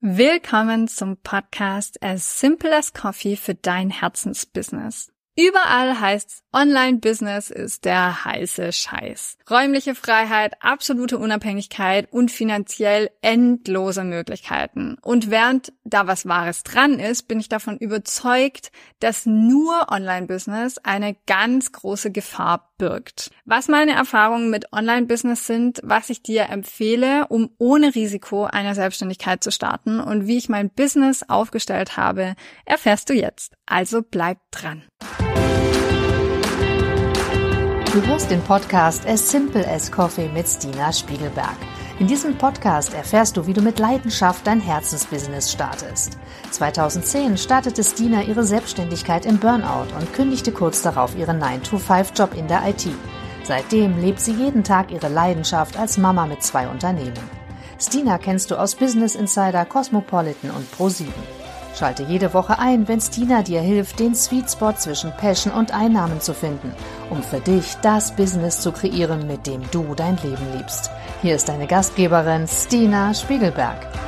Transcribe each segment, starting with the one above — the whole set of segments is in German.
Willkommen zum Podcast As Simple as Coffee für dein Herzensbusiness. Überall heißt's, Online-Business ist der heiße Scheiß. Räumliche Freiheit, absolute Unabhängigkeit und finanziell endlose Möglichkeiten. Und während da was Wahres dran ist, bin ich davon überzeugt, dass nur Online-Business eine ganz große Gefahr birgt. Was meine Erfahrungen mit Online-Business sind, was ich dir empfehle, um ohne Risiko eine Selbstständigkeit zu starten und wie ich mein Business aufgestellt habe, erfährst du jetzt. Also bleib dran. Du hörst den Podcast As Simple as Coffee mit Stina Spiegelberg. In diesem Podcast erfährst du, wie du mit Leidenschaft dein Herzensbusiness startest. 2010 startete Stina ihre Selbstständigkeit im Burnout und kündigte kurz darauf ihren 9-to-5-Job in der IT. Seitdem lebt sie jeden Tag ihre Leidenschaft als Mama mit zwei Unternehmen. Stina kennst du aus Business Insider, Cosmopolitan und Pro7. Schalte jede Woche ein, wenn Stina dir hilft, den Sweet Spot zwischen Passion und Einnahmen zu finden, um für dich das Business zu kreieren, mit dem du dein Leben liebst. Hier ist deine Gastgeberin Stina Spiegelberg.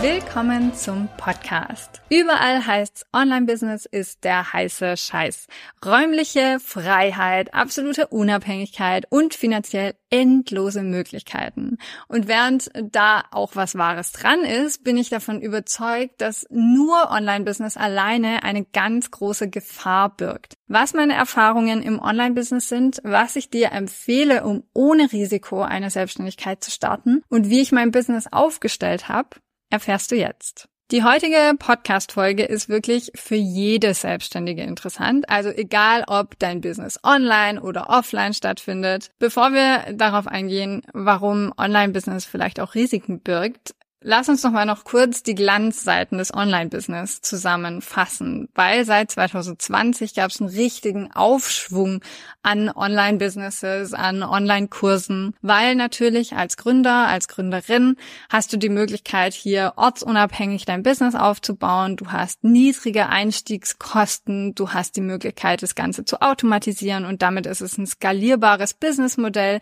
Willkommen zum Podcast. Überall heißt's, Online-Business ist der heiße Scheiß. Räumliche Freiheit, absolute Unabhängigkeit und finanziell endlose Möglichkeiten. Und während da auch was Wahres dran ist, bin ich davon überzeugt, dass nur Online-Business alleine eine ganz große Gefahr birgt. Was meine Erfahrungen im Online-Business sind, was ich dir empfehle, um ohne Risiko eine Selbstständigkeit zu starten und wie ich mein Business aufgestellt habe, erfährst du jetzt. Die heutige Podcast-Folge ist wirklich für jede Selbstständige interessant. Also egal, ob dein Business online oder offline stattfindet. Bevor wir darauf eingehen, warum Online-Business vielleicht auch Risiken birgt, Lass uns noch mal noch kurz die Glanzseiten des Online-Business zusammenfassen, weil seit 2020 gab es einen richtigen Aufschwung an Online-Businesses, an Online-Kursen, weil natürlich als Gründer, als Gründerin hast du die Möglichkeit, hier ortsunabhängig dein Business aufzubauen. Du hast niedrige Einstiegskosten, du hast die Möglichkeit, das Ganze zu automatisieren und damit ist es ein skalierbares Businessmodell,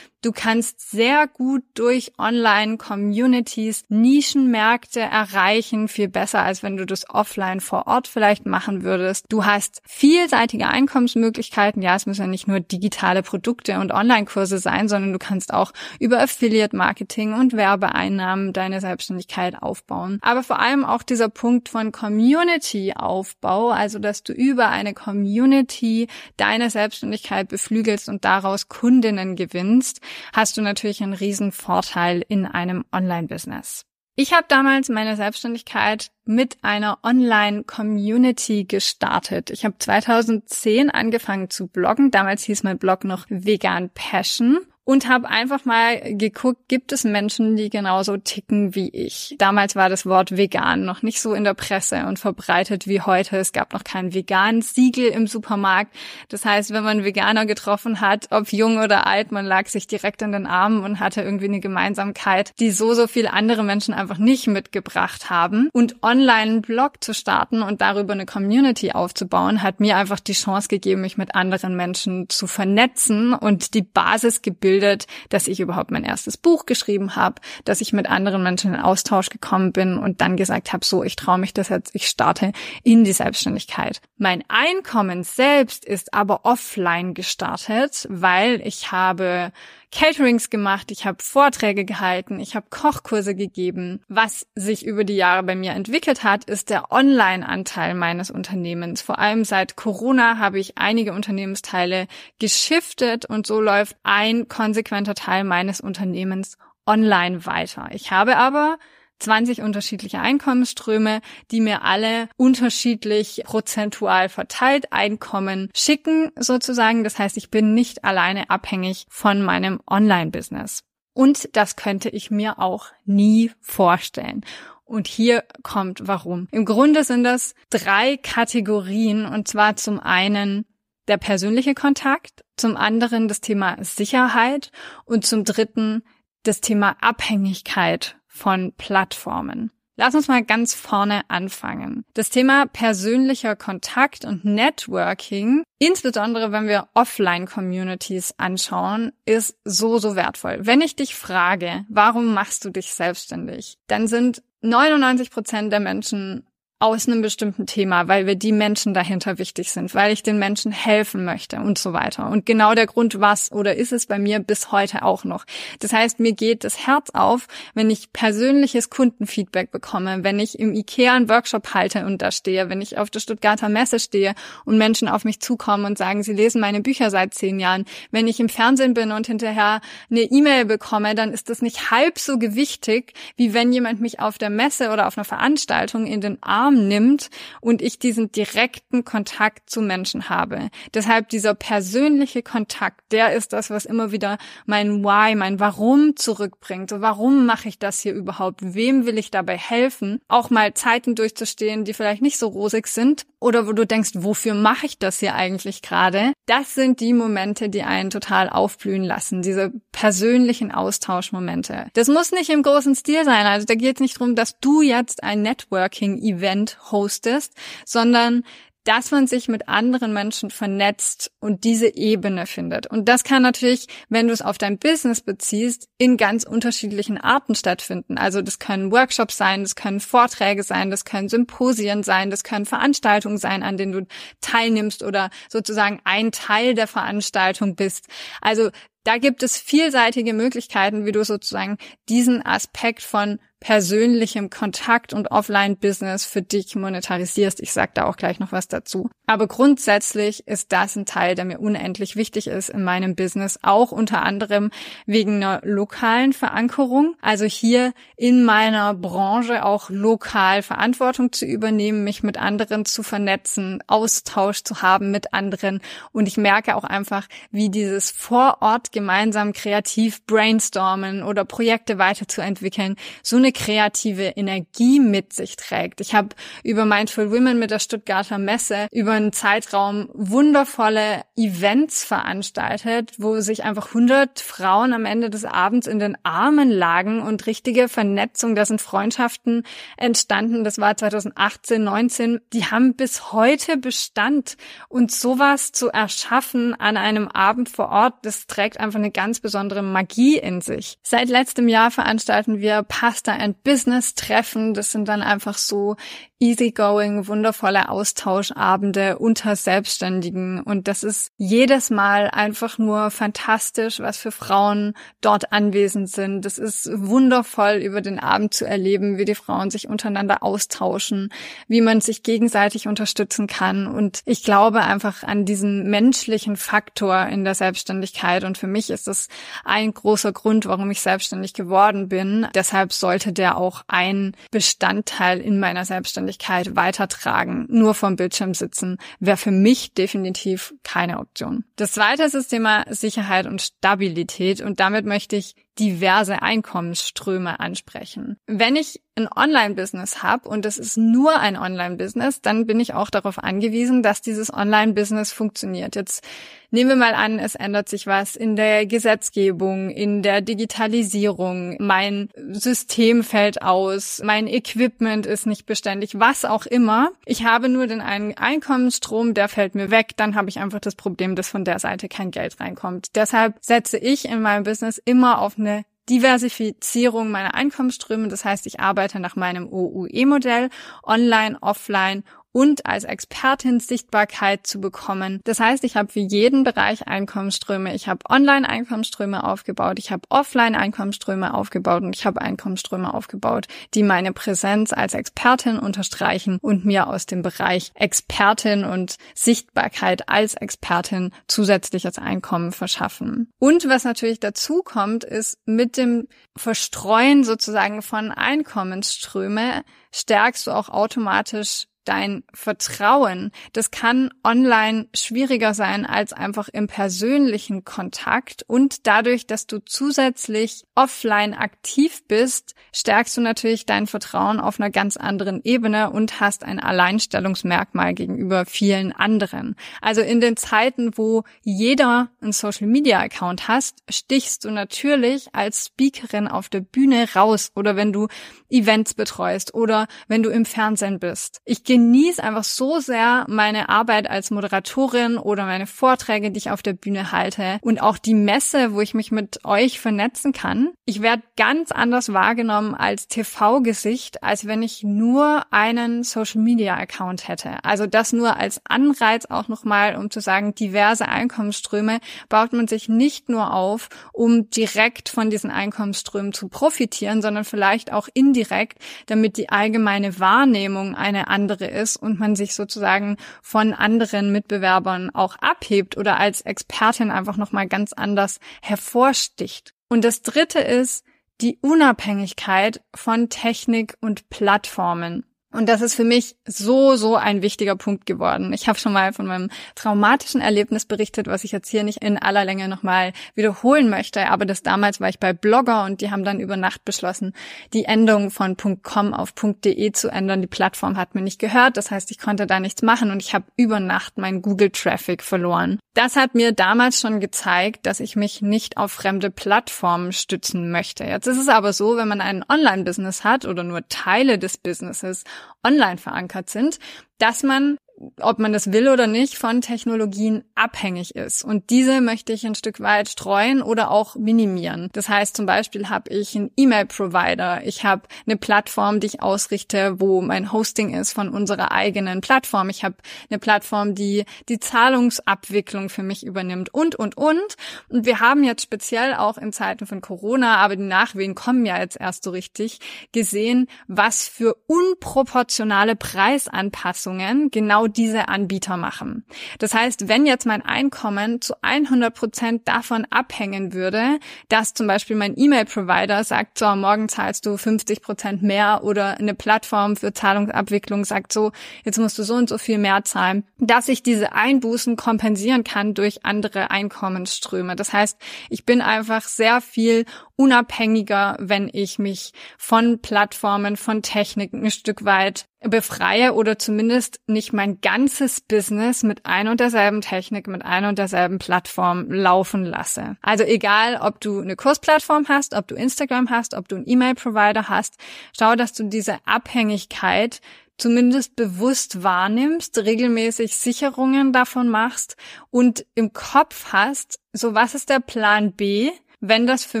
Du kannst sehr gut durch Online-Communities Nischenmärkte erreichen, viel besser als wenn du das offline vor Ort vielleicht machen würdest. Du hast vielseitige Einkommensmöglichkeiten. Ja, es müssen ja nicht nur digitale Produkte und Online-Kurse sein, sondern du kannst auch über Affiliate-Marketing und Werbeeinnahmen deine Selbstständigkeit aufbauen. Aber vor allem auch dieser Punkt von Community-Aufbau, also dass du über eine Community deine Selbstständigkeit beflügelst und daraus Kundinnen gewinnst hast du natürlich einen riesen Vorteil in einem Online-Business. Ich habe damals meine Selbstständigkeit mit einer Online-Community gestartet. Ich habe 2010 angefangen zu bloggen. Damals hieß mein Blog noch Vegan Passion und habe einfach mal geguckt, gibt es Menschen, die genauso ticken wie ich. Damals war das Wort vegan noch nicht so in der Presse und verbreitet wie heute. Es gab noch kein vegan Siegel im Supermarkt. Das heißt, wenn man Veganer getroffen hat, ob jung oder alt, man lag sich direkt in den Armen und hatte irgendwie eine Gemeinsamkeit, die so, so viele andere Menschen einfach nicht mitgebracht haben. Und online einen Blog zu starten und darüber eine Community aufzubauen, hat mir einfach die Chance gegeben, mich mit anderen Menschen zu vernetzen und die Basis gebildet gebildet, dass ich überhaupt mein erstes Buch geschrieben habe, dass ich mit anderen Menschen in Austausch gekommen bin und dann gesagt habe, so, ich traue mich das jetzt, ich starte in die Selbstständigkeit. Mein Einkommen selbst ist aber offline gestartet, weil ich habe Caterings gemacht, ich habe Vorträge gehalten, ich habe Kochkurse gegeben. Was sich über die Jahre bei mir entwickelt hat, ist der Online-Anteil meines Unternehmens. Vor allem seit Corona habe ich einige Unternehmensteile geschiftet und so läuft ein konsequenter Teil meines Unternehmens online weiter. Ich habe aber 20 unterschiedliche Einkommensströme, die mir alle unterschiedlich prozentual verteilt Einkommen schicken sozusagen. Das heißt, ich bin nicht alleine abhängig von meinem Online-Business. Und das könnte ich mir auch nie vorstellen. Und hier kommt warum. Im Grunde sind das drei Kategorien und zwar zum einen der persönliche Kontakt, zum anderen das Thema Sicherheit und zum dritten das Thema Abhängigkeit von Plattformen. Lass uns mal ganz vorne anfangen. Das Thema persönlicher Kontakt und Networking, insbesondere wenn wir Offline-Communities anschauen, ist so, so wertvoll. Wenn ich dich frage, warum machst du dich selbstständig, dann sind 99 Prozent der Menschen aus einem bestimmten Thema, weil wir die Menschen dahinter wichtig sind, weil ich den Menschen helfen möchte und so weiter. Und genau der Grund was oder ist es bei mir bis heute auch noch. Das heißt, mir geht das Herz auf, wenn ich persönliches Kundenfeedback bekomme, wenn ich im IKEA einen Workshop halte und da stehe, wenn ich auf der Stuttgarter Messe stehe und Menschen auf mich zukommen und sagen, sie lesen meine Bücher seit zehn Jahren. Wenn ich im Fernsehen bin und hinterher eine E-Mail bekomme, dann ist das nicht halb so gewichtig, wie wenn jemand mich auf der Messe oder auf einer Veranstaltung in den Arm Arm nimmt und ich diesen direkten Kontakt zu Menschen habe. Deshalb dieser persönliche Kontakt, der ist das, was immer wieder mein Why, mein Warum zurückbringt. So, warum mache ich das hier überhaupt? Wem will ich dabei helfen? Auch mal Zeiten durchzustehen, die vielleicht nicht so rosig sind oder wo du denkst, wofür mache ich das hier eigentlich gerade? Das sind die Momente, die einen total aufblühen lassen, diese persönlichen Austauschmomente. Das muss nicht im großen Stil sein. Also da geht es nicht darum, dass du jetzt ein Networking-Event Event hostest, sondern dass man sich mit anderen Menschen vernetzt und diese Ebene findet. Und das kann natürlich, wenn du es auf dein Business beziehst, in ganz unterschiedlichen Arten stattfinden. Also das können Workshops sein, das können Vorträge sein, das können Symposien sein, das können Veranstaltungen sein, an denen du teilnimmst oder sozusagen ein Teil der Veranstaltung bist. Also da gibt es vielseitige Möglichkeiten, wie du sozusagen diesen Aspekt von persönlichem Kontakt und Offline-Business für dich monetarisierst. Ich sage da auch gleich noch was dazu. Aber grundsätzlich ist das ein Teil, der mir unendlich wichtig ist in meinem Business, auch unter anderem wegen einer lokalen Verankerung. Also hier in meiner Branche auch lokal Verantwortung zu übernehmen, mich mit anderen zu vernetzen, Austausch zu haben mit anderen. Und ich merke auch einfach, wie dieses vor Gemeinsam kreativ brainstormen oder Projekte weiterzuentwickeln, so eine kreative Energie mit sich trägt. Ich habe über Mindful Women mit der Stuttgarter Messe über einen Zeitraum wundervolle Events veranstaltet, wo sich einfach 100 Frauen am Ende des Abends in den Armen lagen und richtige Vernetzung, da sind Freundschaften entstanden. Das war 2018, 19. Die haben bis heute Bestand und sowas zu erschaffen an einem Abend vor Ort, das trägt einfach eine ganz besondere Magie in sich. Seit letztem Jahr veranstalten wir Pasta and Business Treffen. Das sind dann einfach so easygoing, wundervolle Austauschabende unter Selbstständigen. Und das ist jedes Mal einfach nur fantastisch, was für Frauen dort anwesend sind. Das ist wundervoll, über den Abend zu erleben, wie die Frauen sich untereinander austauschen, wie man sich gegenseitig unterstützen kann. Und ich glaube einfach an diesen menschlichen Faktor in der Selbstständigkeit. Und für mich ist das ein großer Grund, warum ich selbstständig geworden bin. Deshalb sollte der auch ein Bestandteil in meiner Selbstständigkeit weitertragen, nur vom Bildschirm sitzen, wäre für mich definitiv keine Option. Das zweite ist das Thema Sicherheit und Stabilität und damit möchte ich diverse Einkommensströme ansprechen. Wenn ich ein Online-Business habe und es ist nur ein Online-Business, dann bin ich auch darauf angewiesen, dass dieses Online-Business funktioniert. Jetzt nehmen wir mal an, es ändert sich was in der Gesetzgebung, in der Digitalisierung, mein System fällt aus, mein Equipment ist nicht beständig, was auch immer. Ich habe nur den einen Einkommensstrom, der fällt mir weg, dann habe ich einfach das Problem, dass von der Seite kein Geld reinkommt. Deshalb setze ich in meinem Business immer auf eine Diversifizierung meiner Einkommensströme. Das heißt, ich arbeite nach meinem OUE-Modell, online, offline und als Expertin Sichtbarkeit zu bekommen. Das heißt, ich habe für jeden Bereich Einkommensströme. Ich habe Online-Einkommensströme aufgebaut, ich habe Offline-Einkommensströme aufgebaut und ich habe Einkommensströme aufgebaut, die meine Präsenz als Expertin unterstreichen und mir aus dem Bereich Expertin und Sichtbarkeit als Expertin zusätzliches Einkommen verschaffen. Und was natürlich dazu kommt, ist mit dem Verstreuen sozusagen von Einkommensströme stärkst du auch automatisch dein Vertrauen. Das kann online schwieriger sein als einfach im persönlichen Kontakt. Und dadurch, dass du zusätzlich offline aktiv bist, stärkst du natürlich dein Vertrauen auf einer ganz anderen Ebene und hast ein Alleinstellungsmerkmal gegenüber vielen anderen. Also in den Zeiten, wo jeder einen Social Media Account hast, stichst du natürlich als Speakerin auf der Bühne raus oder wenn du Events betreust oder wenn du im Fernsehen bist. Ich genieße einfach so sehr meine Arbeit als Moderatorin oder meine Vorträge, die ich auf der Bühne halte und auch die Messe, wo ich mich mit euch vernetzen kann. Ich werde ganz anders wahrgenommen als TV-Gesicht, als wenn ich nur einen Social-Media-Account hätte. Also das nur als Anreiz auch nochmal, um zu sagen, diverse Einkommensströme baut man sich nicht nur auf, um direkt von diesen Einkommensströmen zu profitieren, sondern vielleicht auch indirekt, damit die allgemeine Wahrnehmung eine andere ist und man sich sozusagen von anderen Mitbewerbern auch abhebt oder als Expertin einfach nochmal ganz anders hervorsticht. Und das dritte ist die Unabhängigkeit von Technik und Plattformen. Und das ist für mich so, so ein wichtiger Punkt geworden. Ich habe schon mal von meinem traumatischen Erlebnis berichtet, was ich jetzt hier nicht in aller Länge nochmal wiederholen möchte. Aber das damals war ich bei Blogger und die haben dann über Nacht beschlossen, die Endung von .com auf .de zu ändern. Die Plattform hat mir nicht gehört. Das heißt, ich konnte da nichts machen und ich habe über Nacht meinen Google-Traffic verloren. Das hat mir damals schon gezeigt, dass ich mich nicht auf fremde Plattformen stützen möchte. Jetzt ist es aber so, wenn man ein Online-Business hat oder nur Teile des Businesses online verankert sind, dass man ob man das will oder nicht, von Technologien abhängig ist. Und diese möchte ich ein Stück weit streuen oder auch minimieren. Das heißt, zum Beispiel habe ich einen E-Mail-Provider, ich habe eine Plattform, die ich ausrichte, wo mein Hosting ist von unserer eigenen Plattform. Ich habe eine Plattform, die die Zahlungsabwicklung für mich übernimmt und, und, und. Und wir haben jetzt speziell auch in Zeiten von Corona, aber die Nachwehen kommen ja jetzt erst so richtig, gesehen, was für unproportionale Preisanpassungen genau diese Anbieter machen. Das heißt, wenn jetzt mein Einkommen zu 100 Prozent davon abhängen würde, dass zum Beispiel mein E-Mail-Provider sagt, so, morgen zahlst du 50 Prozent mehr oder eine Plattform für Zahlungsabwicklung sagt so, jetzt musst du so und so viel mehr zahlen, dass ich diese Einbußen kompensieren kann durch andere Einkommensströme. Das heißt, ich bin einfach sehr viel unabhängiger, wenn ich mich von Plattformen, von Techniken ein Stück weit befreie oder zumindest nicht mein ganzes Business mit ein und derselben Technik, mit ein und derselben Plattform laufen lasse. Also egal, ob du eine Kursplattform hast, ob du Instagram hast, ob du einen E-Mail-Provider hast, schau, dass du diese Abhängigkeit zumindest bewusst wahrnimmst, regelmäßig Sicherungen davon machst und im Kopf hast, so was ist der Plan B, wenn das für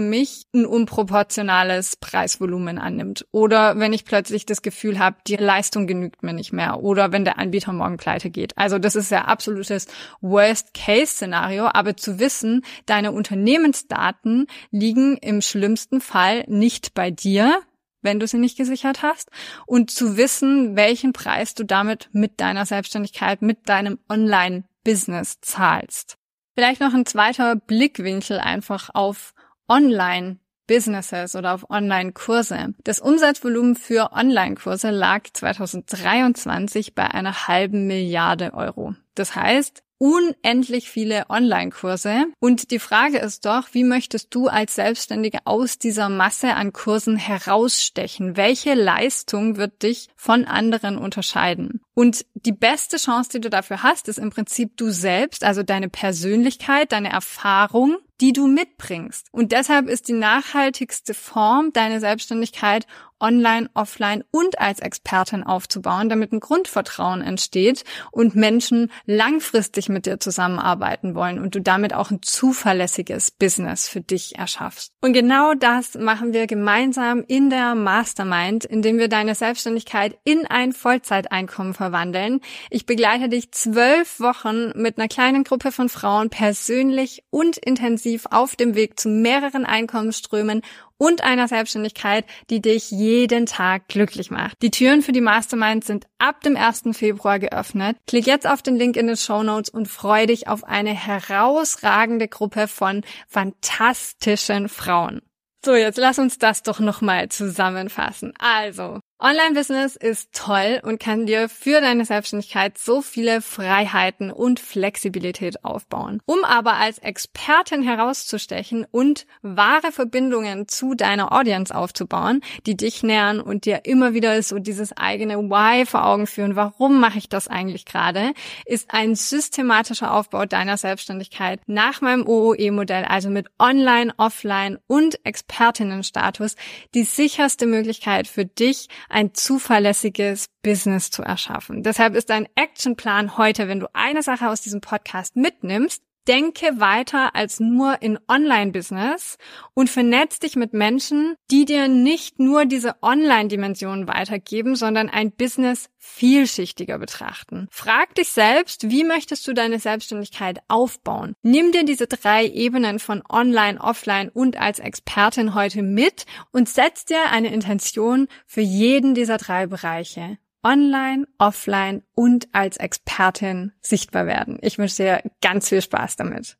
mich ein unproportionales Preisvolumen annimmt oder wenn ich plötzlich das Gefühl habe, die Leistung genügt mir nicht mehr oder wenn der Anbieter morgen pleite geht. Also das ist ja absolutes Worst-Case-Szenario, aber zu wissen, deine Unternehmensdaten liegen im schlimmsten Fall nicht bei dir, wenn du sie nicht gesichert hast und zu wissen, welchen Preis du damit mit deiner Selbstständigkeit, mit deinem Online-Business zahlst. Vielleicht noch ein zweiter Blickwinkel einfach auf Online Businesses oder auf Online-Kurse. Das Umsatzvolumen für Online-Kurse lag 2023 bei einer halben Milliarde Euro. Das heißt, unendlich viele Online-Kurse. Und die Frage ist doch, wie möchtest du als Selbstständige aus dieser Masse an Kursen herausstechen? Welche Leistung wird dich von anderen unterscheiden? Und die beste Chance, die du dafür hast, ist im Prinzip du selbst, also deine Persönlichkeit, deine Erfahrung, die du mitbringst. Und deshalb ist die nachhaltigste Form, deine Selbstständigkeit online, offline und als Expertin aufzubauen, damit ein Grundvertrauen entsteht und Menschen langfristig mit dir zusammenarbeiten wollen und du damit auch ein zuverlässiges Business für dich erschaffst. Und genau das machen wir gemeinsam in der Mastermind, indem wir deine Selbstständigkeit in ein Vollzeiteinkommen verwandeln. Ich begleite dich zwölf Wochen mit einer kleinen Gruppe von Frauen persönlich und intensiv auf dem Weg zu mehreren Einkommensströmen und einer Selbstständigkeit, die dich jeden Tag glücklich macht. Die Türen für die Mastermind sind ab dem 1. Februar geöffnet. Klick jetzt auf den Link in den Show Notes und freu dich auf eine herausragende Gruppe von fantastischen Frauen. So, jetzt lass uns das doch nochmal zusammenfassen. Also, Online-Business ist toll und kann dir für deine Selbstständigkeit so viele Freiheiten und Flexibilität aufbauen. Um aber als Expertin herauszustechen und wahre Verbindungen zu deiner Audience aufzubauen, die dich nähern und dir immer wieder so dieses eigene Why vor Augen führen, warum mache ich das eigentlich gerade, ist ein systematischer Aufbau deiner Selbstständigkeit nach meinem OOE-Modell, also mit Online, Offline und Expertinnenstatus, die sicherste Möglichkeit für dich, ein zuverlässiges Business zu erschaffen. Deshalb ist dein Actionplan heute, wenn du eine Sache aus diesem Podcast mitnimmst, denke weiter als nur in Online-Business und vernetz dich mit Menschen, die dir nicht nur diese Online-Dimensionen weitergeben, sondern ein Business vielschichtiger betrachten. Frag dich selbst, wie möchtest du deine Selbstständigkeit aufbauen? Nimm dir diese drei Ebenen von Online, Offline und als Expertin heute mit und setz dir eine Intention für jeden dieser drei Bereiche online, offline und als Expertin sichtbar werden. Ich wünsche dir ganz viel Spaß damit.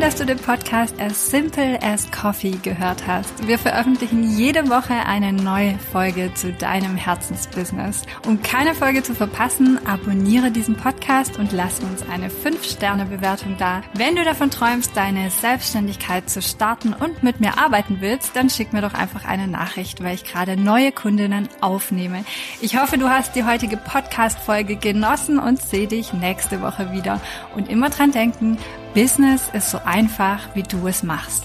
Dass du den Podcast As Simple as Coffee gehört hast. Wir veröffentlichen jede Woche eine neue Folge zu deinem Herzensbusiness. Um keine Folge zu verpassen, abonniere diesen Podcast und lass uns eine 5-Sterne-Bewertung da. Wenn du davon träumst, deine Selbstständigkeit zu starten und mit mir arbeiten willst, dann schick mir doch einfach eine Nachricht, weil ich gerade neue Kundinnen aufnehme. Ich hoffe, du hast die heutige Podcast-Folge genossen und sehe dich nächste Woche wieder. Und immer dran denken, Business ist so einfach, wie du es machst.